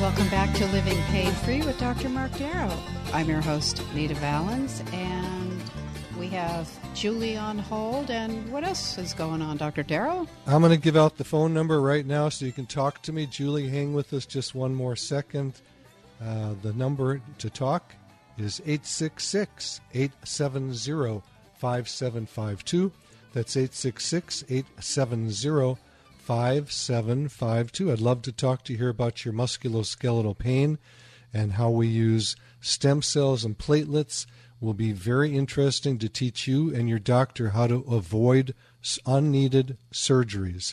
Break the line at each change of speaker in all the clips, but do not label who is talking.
Welcome back to Living Pain Free with Dr. Mark Darrow. I'm your host, Nita Valens, and we have Julie on hold. And what else is going on, Dr. Darrow?
I'm going to give out the phone number right now so you can talk to me. Julie, hang with us just one more second. Uh, the number to talk is 866 870 5752. That's 866 870 5752. I'd love to talk to you here about your musculoskeletal pain and how we use stem cells and platelets. Will be very interesting to teach you and your doctor how to avoid unneeded surgeries.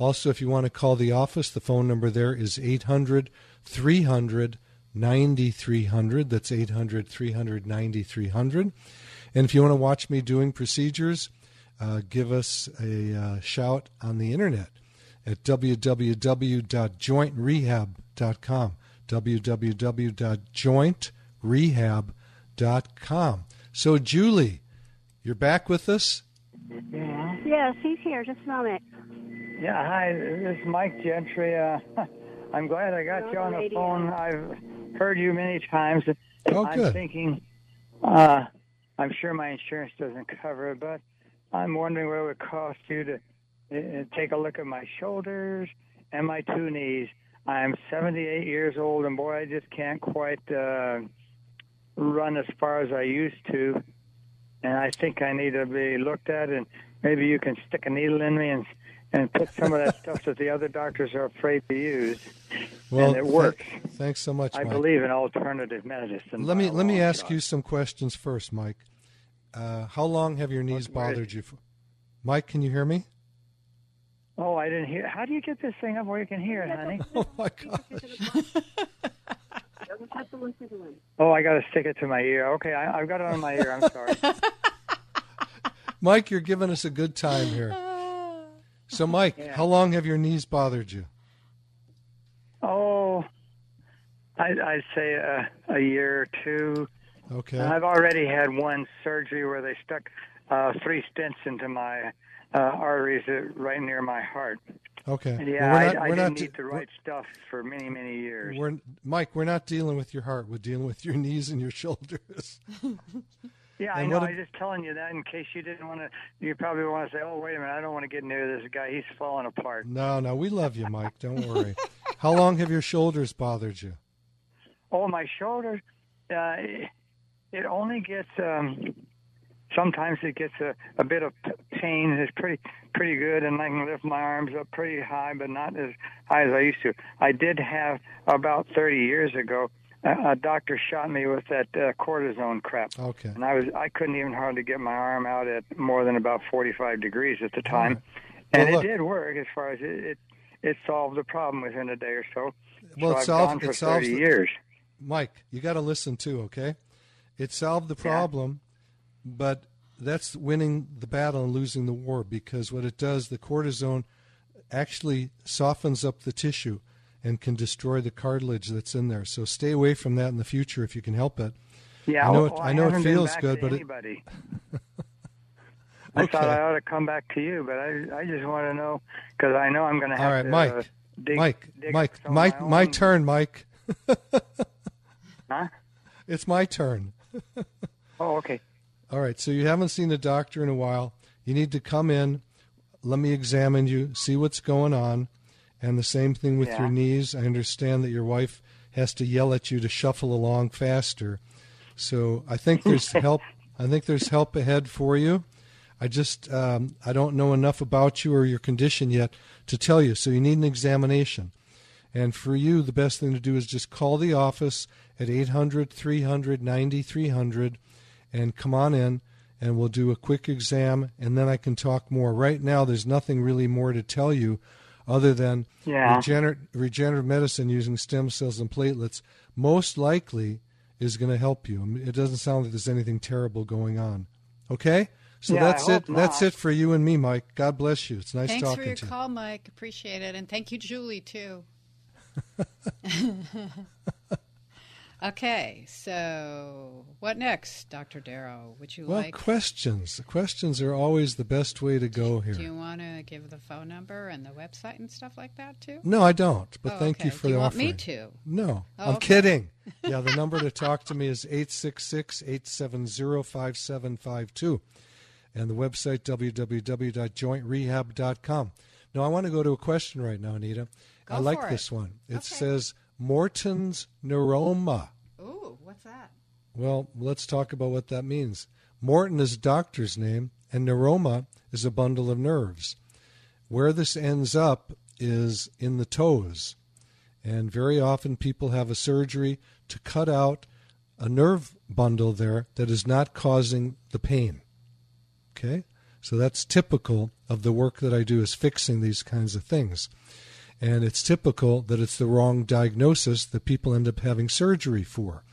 Also, if you want to call the office, the phone number there is 800 300 9300. That's 800 300 9300. And if you want to watch me doing procedures, uh, give us a uh, shout on the internet at www.jointrehab.com. www.jointrehab.com. So, Julie, you're back with us?
Yeah. Yes, he's here. Just a moment.
Yeah, hi. This is Mike Gentry. Uh, I'm glad I got
You're
you
on
on
the
the
radio.
phone. I've heard you many times.
Oh,
I'm
good.
thinking, uh, I'm sure my insurance doesn't cover it, but I'm wondering what it would cost you to uh, take a look at my shoulders and my two knees. I'm 78 years old, and boy, I just can't quite uh, run as far as I used to. And I think I need to be looked at, and maybe you can stick a needle in me and and put some of that stuff that the other doctors are afraid to use. and it
th-
works.
thanks so much,
I
Mike.
believe in alternative medicine.
let me let me ask
shot.
you some questions first, Mike. Uh, how long have your knees bothered you? For? Mike, can you hear me?
Oh, I didn't hear. How do you get this thing up where you can hear it, honey?
Oh my gosh!
Oh, I got to stick it to my ear. Okay, I, I've got it on my ear. I'm sorry.
Mike, you're giving us a good time here. So, Mike,
Yeah.
how long have your knees bothered you?
Oh, I, I'd say a, a year or two.
Okay.
I've already had one surgery where they stuck uh, three stents into my uh, arteries uh, right near my heart.
Okay.
And yeah,
Well,
I,
we're not,
I
we're
didn't
not de-
eat the right stuff for many, many years.
We're, Mike, we're not dealing with your heart. We're dealing with your knees and your shoulders.
Yeah, I know.
what
I'm just telling you that in case you didn't want to. You probably want to say, "Oh, wait a minute, I don't want to get near this guy. He's falling apart."
no, no, we love you, Mike. Don't worry. How long have your shoulders bothered you?
Oh, my shoulder. Uh, it only gets. Um, sometimes it gets a, a bit of pain. It's pretty pretty good, and I can lift my arms up pretty high, but not as high as I used to. I did have about 30 years ago. A, a doctor shot me with that uh, cortisone crap.
Okay.
and I was I couldn't even hardly get my arm out at more than about 45 degrees at the time,
right.
and
Well, look.
it did work as far as it, it it solved the problem within a day or so.
Well,
so
it solved- it solves
30
the-
years.
Mike, you got to listen too, okay? It solved the problem, but that's winning the battle and losing the war because what it does, the cortisone actually softens up the tissue and can destroy the cartilage that's in there. So stay away from that in the future if you can help it.
Yeah,
I know
oh,
it- I know it
haven't been
feels good, but it-
anybody. I thought I ought to come back to you, but I I just want to know because I know I'm going to have
All right,
to
Mike.
uh, dig,
Mike,
dig
Mike, my
my,
my turn, Mike.
Huh?
It's my turn.
Oh, okay.
All right, so you haven't seen a doctor in a while. You need to come in, let me examine you, see what's going on, And the same thing with
Yeah.
your knees. I understand that your wife has to yell at you to shuffle along faster. So I think there's help. I think there's help ahead for you. I just um, I don't know enough about you or your condition yet to tell you. So you need an examination. And for you, the best thing to do is just call the office at 800 300 9300 and come on in and we'll do a quick exam and then I can talk more. Right now, there's nothing really more to tell you other than
Yeah.
regener- regenerative medicine using stem cells and platelets most likely is going to help you. It doesn't sound like there's anything terrible going on. Okay? So
Yeah,
that's it.
hope
That's it for you and me, Mike. God bless you. It's nice talking to you.
Thanks for your call, Mike. Appreciate it. And thank you, Julie, too. okay, so what next, Dr. Darrow? Would you
Well,
like
questions. The questions are always the best way to go here.
Do you want to give the phone number and the website and stuff like that too?
No, I don't. But
Oh,
thank you for
Do you
the
want
offering.
me to?
No,
Oh,
I'm
okay.
kidding. Yeah, the number to talk to me is 866-870-5752. And the website www.jointrehab.com. Now I want to go to a question right now, Anita.
Go
I like
it.
this one. It
Okay.
says Morton's neuroma.
Ooh, what's that?
Well, let's talk about what that means. Morton is a doctor's name, and neuroma is a bundle of nerves. Where this ends up is in the toes. And very often people have a surgery to cut out a nerve bundle there that is not causing the pain. Okay? So that's typical of the work that I do is fixing these kinds of things. And it's typical that it's the wrong diagnosis that people end up having surgery for.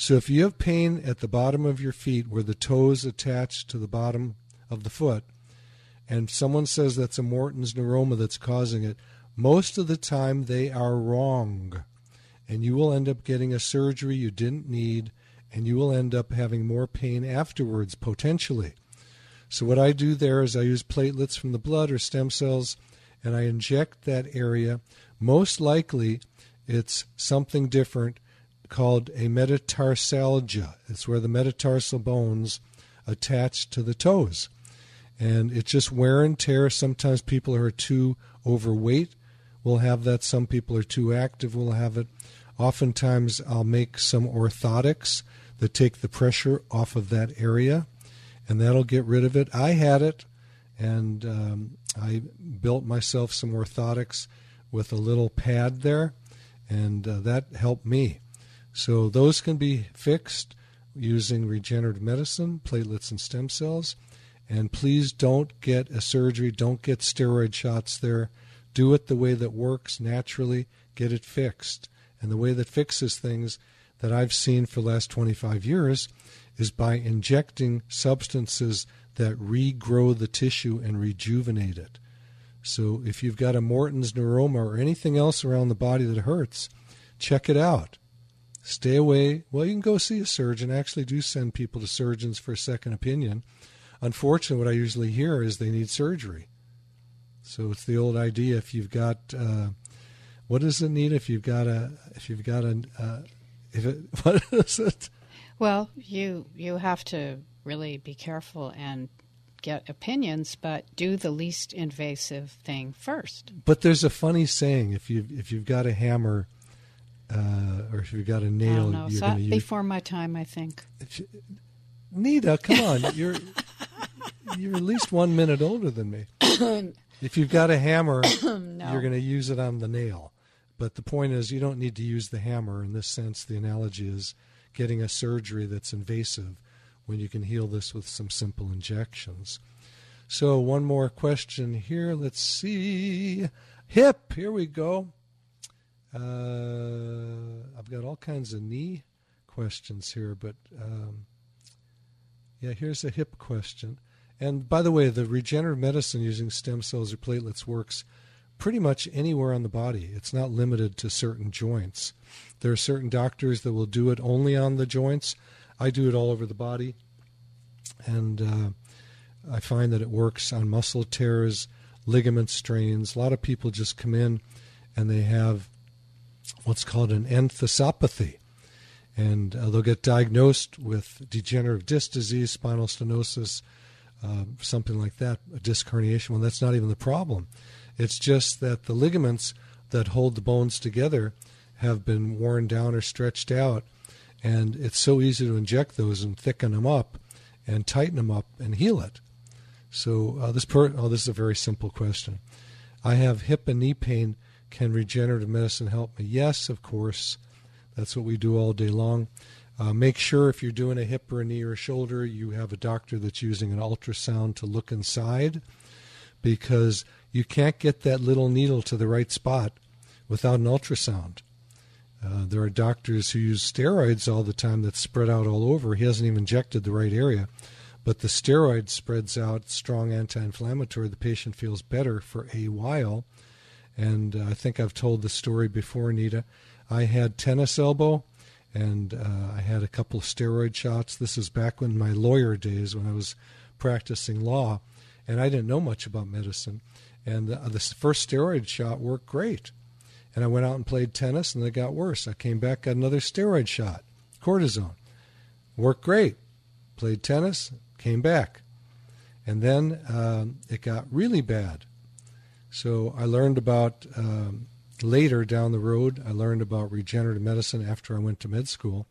So if you have pain at the bottom of your feet where the toes attach to the bottom of the foot, and someone says that's a Morton's neuroma that's causing it, most of the time they are wrong. And you will end up getting a surgery you didn't need, and you will end up having more pain afterwards, potentially. So, what I do there is I use platelets from the blood or stem cells, and I inject that area. Most likely, it's something different called a metatarsalgia. It's where the metatarsal bones attach to the toes. And it's just wear and tear. Sometimes people are too overweight will have that. Some people are too active will have it. Oftentimes, I'll make some orthotics that take the pressure off of that area, and that'll get rid of it. I had it, and um, I built myself some orthotics with a little pad there, and uh, that helped me. So those can be fixed using regenerative medicine, platelets, and stem cells. And please don't get a surgery, don't get steroid shots there. Do it the way that works naturally, get it fixed. And the way that fixes things that I've seen for the last 25 years is by injecting substances that regrow the tissue and rejuvenate it. So if you've got a Morton's neuroma or anything else around the body that hurts, check it out. Stay away. Well, you can go see a surgeon. I actually do send people to surgeons for a second opinion. Unfortunately, what I usually hear is they need surgery. So it's the old idea: if you've got, uh, what does it need? If you've got a, if you've got a, uh, if it, what is it?
Well, you you have to really be careful and get opinions, but do the least invasive thing first.
But there's a funny saying: if you if you've got a hammer, uh, or if you've got a nail, you're
So
going to use.
before my time, I think.
Nita, come on, you're you're at least one minute older than me. if you've got a hammer, you're going to use it on the nail. But the point is, you don't need to use the hammer. In this sense, the analogy is getting a surgery that's invasive when you can heal this with some simple injections. So, one more question here. Let's see. Hip, here we go. Uh, I've got all kinds of knee questions here, but um, yeah, here's a hip question. And by the way, the regenerative medicine using stem cells or platelets works pretty much anywhere on the body. It's not limited to certain joints. There are certain doctors that will do it only on the joints. I do it all over the body. And uh, I find that it works on muscle tears, ligament strains. A lot of people just come in and they have what's called an enthesopathy. And uh, they'll get diagnosed with degenerative disc disease, spinal stenosis, uh, something like that, a disc herniation. Well, that's not even the problem. It's just that the ligaments that hold the bones together have been worn down or stretched out, and it's so easy to inject those and thicken them up and tighten them up and heal it. So uh, this per- oh, this is a very simple question. I have hip and knee pain. Can regenerative medicine help me? Yes, of course. That's what we do all day long. Uh, make sure if you're doing a hip or a knee or a shoulder, you have a doctor that's using an ultrasound to look inside because you can't get that little needle to the right spot without an ultrasound. Uh, there are doctors who use steroids all the time that spread out all over. He hasn't even injected the right area. But the steroid spreads out strong anti inflammatory. The patient feels better for a while. And uh, I think I've told the story before, Anita. I had tennis elbow and uh, I had a couple of steroid shots. This is back when my lawyer days when I was practicing law, and I didn't know much about medicine. And the, the first steroid shot worked great. And I went out and played tennis, and it got worse. I came back, got another steroid shot, cortisone. Worked great. Played tennis, came back. And then um, it got really bad. So I learned about um, later down the road, I learned about regenerative medicine after I went to med school,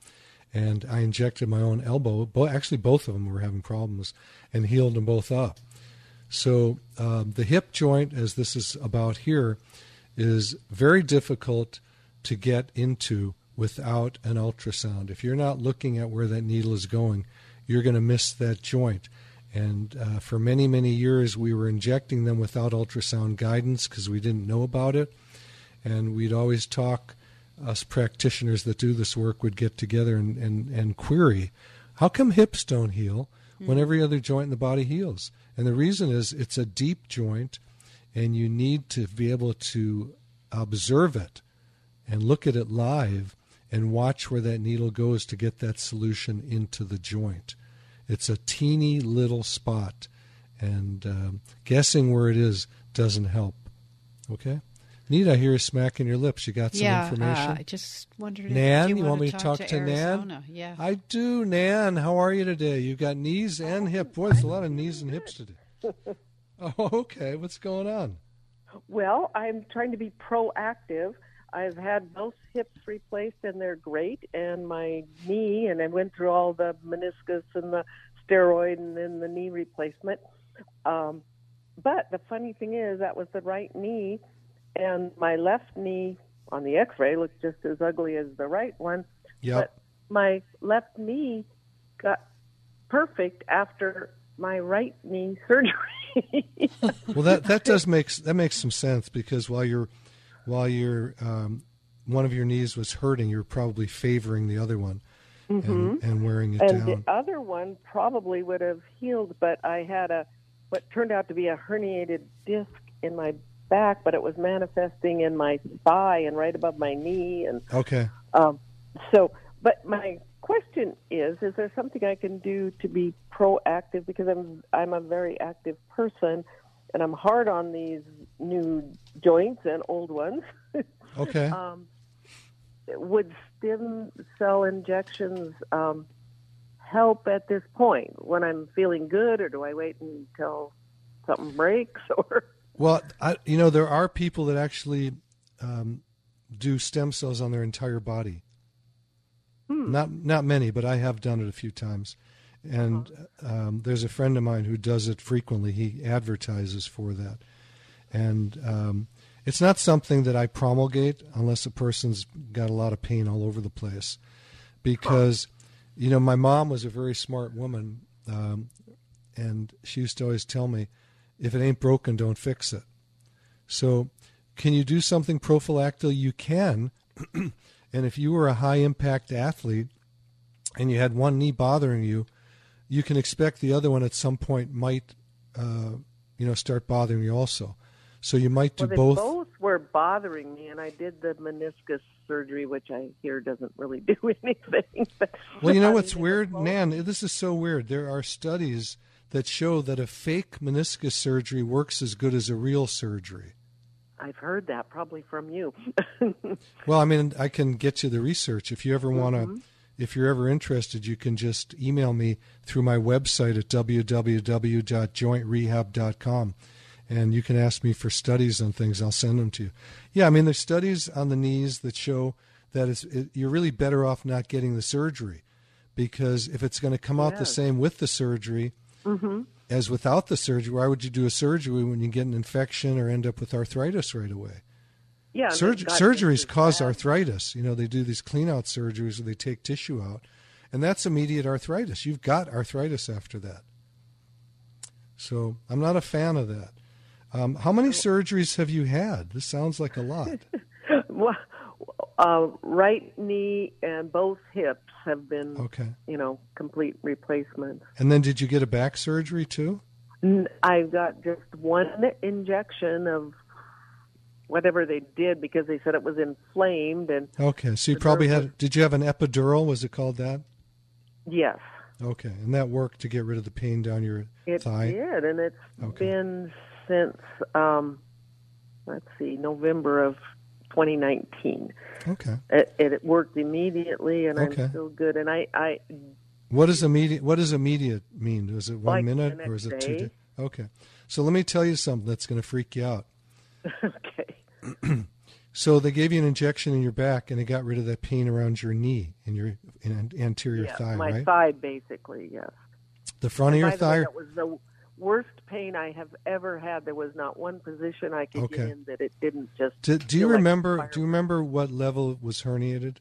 and I injected my own elbow. Bo- actually, both of them were having problems, and healed them both up. So um, the hip joint, as this is about here, is very difficult to get into without an ultrasound. If you're not looking at where that needle is going, you're going to miss that joint. And uh, for many, many years, we were injecting them without ultrasound guidance because we didn't know about it and we'd always talk. Us practitioners that do this work would get together and, and, and query, how come hips don't heal when hmm. every other joint in the body heals? And the reason is it's a deep joint, and you need to be able to observe it and look at it live and watch where that needle goes to get that solution into the joint. It's a teeny little spot, and um, guessing where it is doesn't help. Okay? Neat, I hear you smacking your lips. You got some
yeah,
information?
Uh, I just wondered
Nan,
you,
you want me to talk
to,
to
Nan? Yeah.
I do, Nan. How are you today? You got knees and hip. Boy, it's a lot of knees and hips today. oh, okay. What's going on?
Well, I'm trying to be proactive. I've had both hips replaced and they're great, and my knee, and I went through all the meniscus and the steroid and then the knee replacement. Um, but the funny thing is, that was the right knee and my left knee on the X-ray looked just as ugly as the right one.
Yep.
But my left knee got perfect after my right knee surgery.
well, that that does make that makes some sense because while you're while you're um, one of your knees was hurting, you're probably favoring the other one
mm-hmm.
and, and, wearing it
and
down.
the other one probably would have healed, but I had a what turned out to be a herniated disc in my back, but it was manifesting in my thigh and right above my knee. And
okay.
Um, so, but my question is: Is there something I can do to be proactive? Because I'm I'm a very active person, and I'm hard on these new joints and old ones.
Okay.
um, would stem cell injections um, help at this point when I'm feeling good, or do I wait until something breaks? Or
well, I, you know, there are people that actually um, do stem cells on their entire body. Hmm. Not not many, but I have done it a few times. And um, there's a friend of mine who does it frequently. He advertises for that, and um, it's not something that I promulgate unless a person's got a lot of pain all over the place. Because, you know, my mom was a very smart woman, um, and she used to always tell me, if it ain't broken, don't fix it. So, can you do something prophylactic? You can. and if you were a high impact athlete and you had one knee bothering you, you can expect the other one at some point might, uh, you know, start bothering you also. So you might do
well,
both.
Both were bothering me, and I did the meniscus surgery, which I hear doesn't really do anything.
well, you know what's weird, Nan? This is so weird. There are studies that show that a fake meniscus surgery works as good as a real surgery.
I've heard that probably from you.
well, I mean, I can get you the research if you ever want to. Mm-hmm. If you're ever interested, you can just email me through my website at www.jointrehab.com, and you can ask me for studies on things. I'll send them to you. Yeah, I mean, there's studies on the knees that show that it's, it, you're really better off not getting the surgery because if it's going to come out
Yes.
the same with the surgery
Mm-hmm.
as without the surgery, why would you do a surgery when you get an infection or end up with arthritis right away?
Yeah.
Surg- surgeries cause
bad-
arthritis. You know, they do these clean out surgeries where they take tissue out, and that's immediate arthritis. You've got arthritis after that. So I'm not a fan of that. Um, how many surgeries have you had? This sounds like a lot.
Well, uh, right knee and both hips have been,
Okay.
you know, complete replacements.
And then did you get a back surgery too?
I got just one injection of whatever they did because they said it was inflamed and
Okay. So you probably had. Did you have an epidural? Was it called that?
yes,
Okay. And that worked to get rid of the pain down your
it
thigh.
did, and it's
Okay.
been since um, let's see, November of 2019.
Okay.
It, it worked immediately, and
Okay.
I'm still good. And I, I
What does immediate? What does immediate mean? Is it one
Like
minute or is it two?
day.
Okay. So let me tell you something that's going to freak you out.
okay.
So they gave you an injection in your back, and it got rid of that pain around your knee and your in anterior
yeah,
thigh,
my
right?
thigh, basically, yes.
The front of your
the way,
thigh.
that was the worst pain I have ever had. There was not one position I could
Okay.
get in that it didn't just.
Do, do you
like
remember? do you remember what level it was herniated?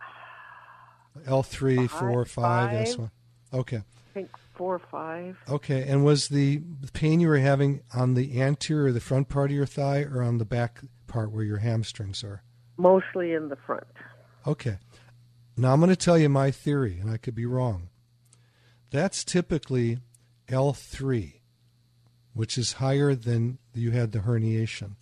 L three, four, five, S one. Okay.
I think four or five.
Okay. And was the pain you were having on the anterior, the front part of your thigh, or on the back part where your hamstrings are?
Mostly in the front.
Okay. Now I'm going to tell you my theory, and I could be wrong. That's typically L3, which is higher than you had the herniation.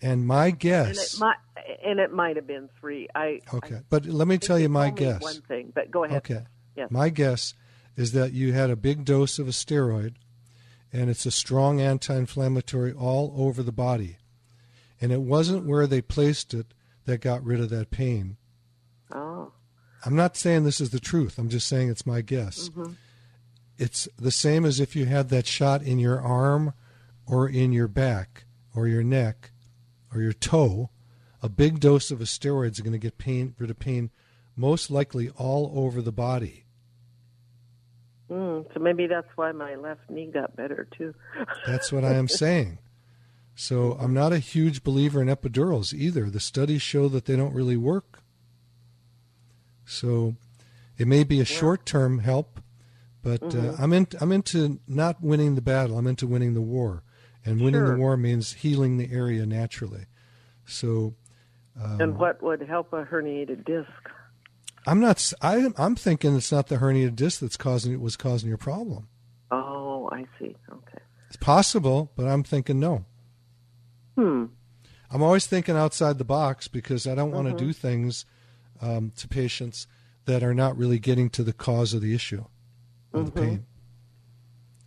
And my
And
guess.
it might and it might have been three. I
okay, but let me tell you my guess.
One thing, but go ahead.
Okay.
Yes.
My guess is that you had a big dose of a steroid, and it's a strong anti inflammatory all over the body. And it wasn't where they placed it that got rid of that pain.
Oh.
I'm not saying this is the truth. I'm just saying it's my guess.
Mhm.
It's the same as if you had that shot in your arm or in your back or your neck or your toe. A big dose of a steroid is going to get pain, rid of pain most likely all over the body.
Mm, so maybe that's why my left knee got better too.
That's what I am saying. So I'm not a huge believer in epidurals either. The studies show that they don't really work. So it may be a short-term help, but uh,
Mhm.
I'm in, I'm into not winning the battle. I'm into winning the war, and winning
Sure.
the war means healing the area naturally. So um,
and what would help a herniated disc?
I'm not. I, I'm thinking it's not the herniated disc that's causing it was causing your problem.
Oh, I see. Okay.
It's possible, but I'm thinking no.
Hmm.
I'm always thinking outside the box because I don't want
Mhm.
to do things um, to patients that are not really getting to the cause of the issue of the
Mhm.
pain.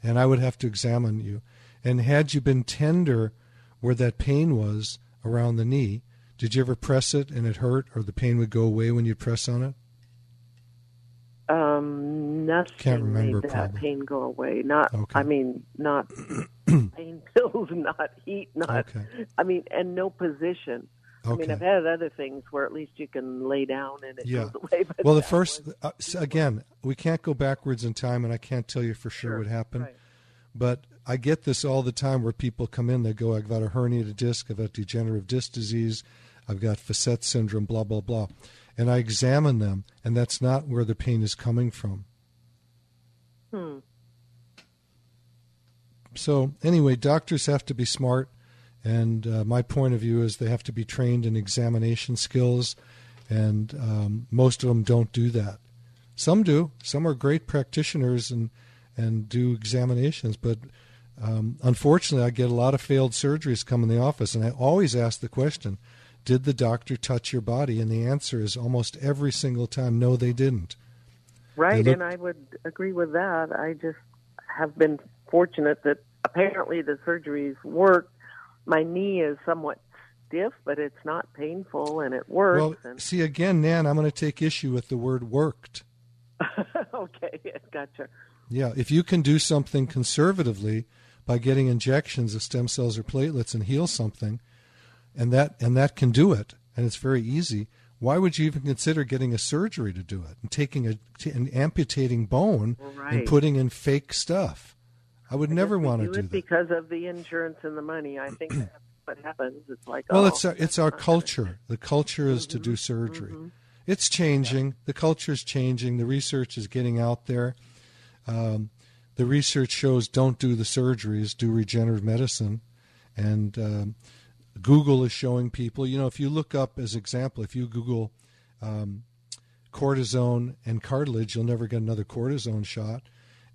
And I would have to examine you. And had you been tender where that pain was around the knee, did you ever press it and it hurt or the pain would go away when you press on it?
Um, nothing
Can't remember,
made that
probably.
pain go away. Not,
Okay.
I mean, not pain pills, not heat, not.
Okay.
I mean, and no position. I mean, I've had other things where at least you can lay down and it
Yeah.
goes away. But
Well, the first, uh, again, we can't go backwards in time, and I can't tell you for sure, what happened.
right.
But I get this all the time where people come in, they go, I've got a herniated disc, I've got degenerative disc disease, I've got facet syndrome, blah, blah, blah. And I examine them, and that's not where the pain is coming from.
Hmm.
So, anyway, doctors have to be smart, and uh, my point of view is they have to be trained in examination skills, and um, most of them don't do that. Some do. Some are great practitioners and and do examinations, but um, unfortunately, I get a lot of failed surgeries come in the office, and I always ask the question, "Did the doctor touch your body?" And the answer is almost every single time, "No, they didn't."
Right,
look-
and I would agree with that. I just have been fortunate that apparently the surgeries worked. My knee is somewhat stiff, but it's not painful, and it works.
Well,
and,
see again, Nan, I'm going to take issue with the word "worked."
okay, gotcha.
Yeah, if you can do something conservatively by getting injections of stem cells or platelets and heal something, and that and that can do it, and it's very easy. Why would you even consider getting a surgery to do it and taking a and amputating bone
right.
and putting in fake stuff? I would
I
never want to
do
do
it
that.
because of the insurance and the money. I think that's what happens. It's like
Well,
oh,
it's our, it's our culture. The culture is to do surgery. It's changing. The culture is changing. The research is getting out there. Um, the research shows don't do the surgeries, do regenerative medicine, and um, Google is showing people. You know, if you look up as example, if you Google um, cortisone and cartilage, you'll never get another cortisone shot.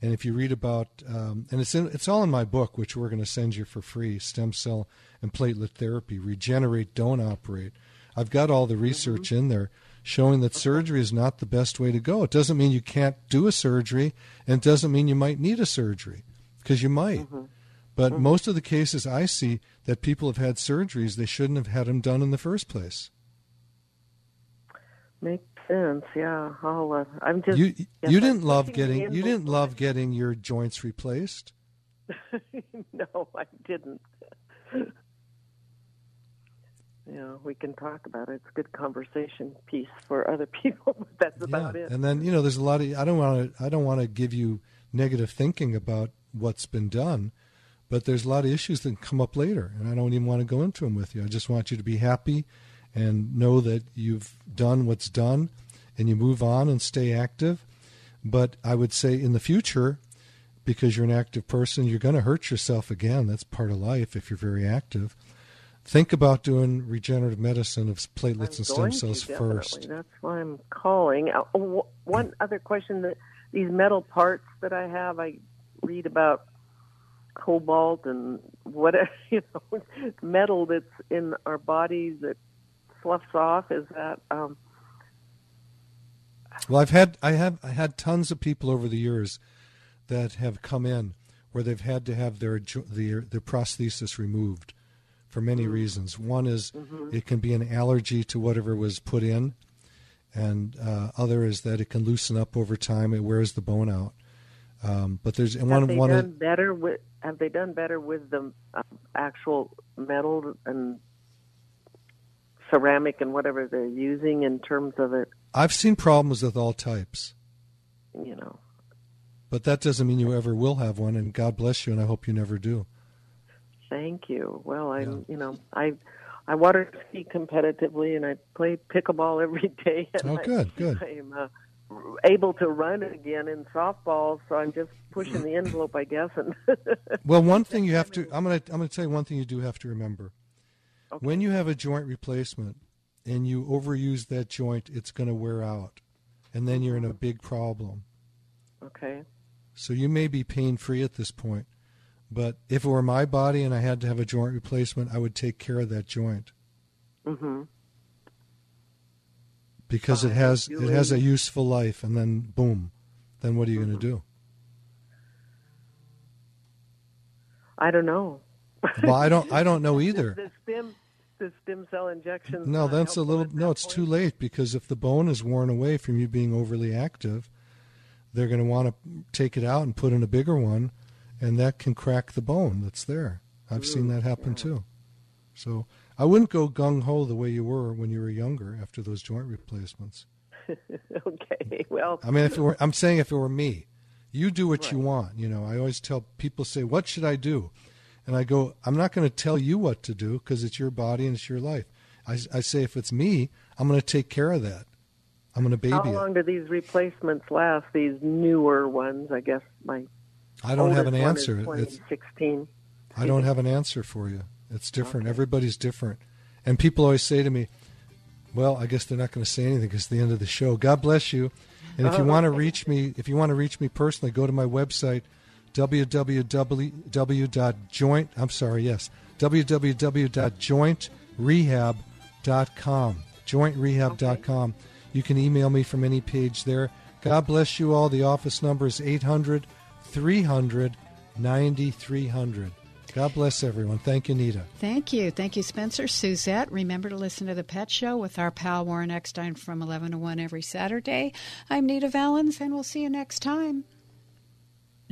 And if you read about, um, and it's in, it's all in my book, which we're going to send you for free: stem cell and platelet therapy, regenerate, don't operate. I've got all the research mm-hmm. in there showing that surgery is not the best way to go. It doesn't mean you can't do a surgery, and it doesn't mean you might need a surgery, because you might. Mm-hmm. But mm-hmm. most of the cases I see that people have had surgeries, they shouldn't have had them done in the first place.
makes sense. Yeah, I'll, uh, I'm just
you
yes,
you didn't love getting you didn't love getting your joints replaced.
no, I didn't. yeah, we can talk about it. It's a good conversation piece for other people, but that's about
yeah.
it.
And then you know, there's a lot of I don't want to I don't want to give you negative thinking about what's been done, but there's a lot of issues that come up later, and I don't even want to go into them with you. I just want you to be happy and know that you've done what's done, and you move on and stay active. But I would say in the future, because you're an active person, you're going to hurt yourself again. That's part of life if you're very active. Think about doing regenerative medicine of platelets and
I'm
stem cells
to,
first.
That's why I'm calling. Uh, one other question: that these metal parts that I have, I read about cobalt and whatever you know, metal that's in our bodies that sloughs off. Is that um,
Well, I've had I have I had tons of people over the years that have come in where they've had to have their their their prosthesis removed for many reasons. One is it can be an allergy to whatever was put in, and uh, other is that it can loosen up over time. It wears the bone out. Um, but there's and
have
one
they
one
done better with? Have they done better with the uh, actual metal and ceramic and whatever they're using in terms of it?
I've seen problems with all types,
You know.
but that doesn't mean you ever will have one. And God bless you, and I hope you never do.
Thank you. Well, I'm, you know, I I water ski competitively and I play pickleball every day. And
Oh,
I-
good, good.
I'm uh, able to run again in softball, so I'm just pushing the envelope, I guess. And
Well, one thing you have to I'm going to I'm going to tell you one thing you do have to remember. When you have a joint replacement and you overuse that joint, it's going to wear out. And then you're in a big problem.
okay,
So you may be pain free at this point. But if it were my body and I had to have a joint replacement, I would take care of that joint
hmm
because it has it has a useful life and then boom. Then what are you going to do?
I don't know.
Well, I don't I don't know either.
The stem, the stem cell injections.
No, that's a little. No, it's
point?
too late because if the bone is worn away from you being overly active, they're going to want to take it out and put in a bigger one, and that can crack the bone that's there. I've seen mm, that happen too. So I wouldn't go gung ho the way you were when you were younger after those joint replacements.
okay, well,
I mean, if it were, I'm saying if it were me, you do what you want. You know, I always tell people say, "What should I do?" And I go, "I'm not going to tell you what to do because it's your body and it's your life." I, I say, if it's me, I'm going to take care of that. I'm going to baby
how
it.
long do these replacements last? These newer ones, I guess. My
I don't have an
oldest one is
answer. It's
16.
I don't have an answer for you. It's different. Everybody's different. And people always say to me, well, I guess they're not going to say anything because it's the end of the show. God bless you. And if you oh, want to reach me, if you want to reach me personally, go to my website, www.joint, I'm sorry, yes, www.jointrehab.com. Jointrehab.com. You can email me from any page there. God bless you all. The office number is 800 300 9300. God bless everyone. Thank you, Nita.
Thank you. Thank you, Spencer. Suzette, remember to listen to The Pet Show with our pal Warren Eckstein from 11 to 1 every Saturday. I'm Nita Valens, and we'll see you next time.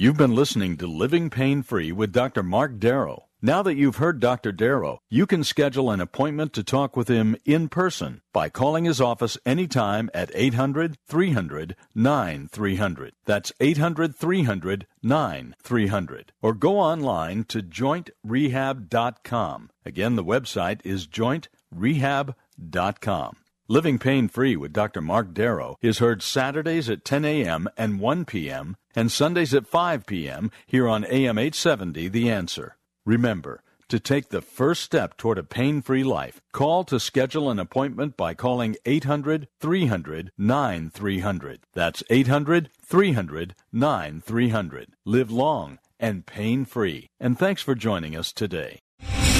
You've been listening to Living Pain Free with Dr. Mark Darrow. Now that you've heard Dr. Darrow, you can schedule an appointment to talk with him in person by calling his office anytime at 800 300 9300. That's 800 300 9300. Or go online to jointrehab.com. Again, the website is jointrehab.com. Living Pain Free with Dr. Mark Darrow is heard Saturdays at 10 a.m. and 1 p.m. and Sundays at 5 p.m. here on AM 870 The Answer. Remember, to take the first step toward a pain free life, call to schedule an appointment by calling 800 300 9300. That's 800 300 9300. Live long and pain free. And thanks for joining us today.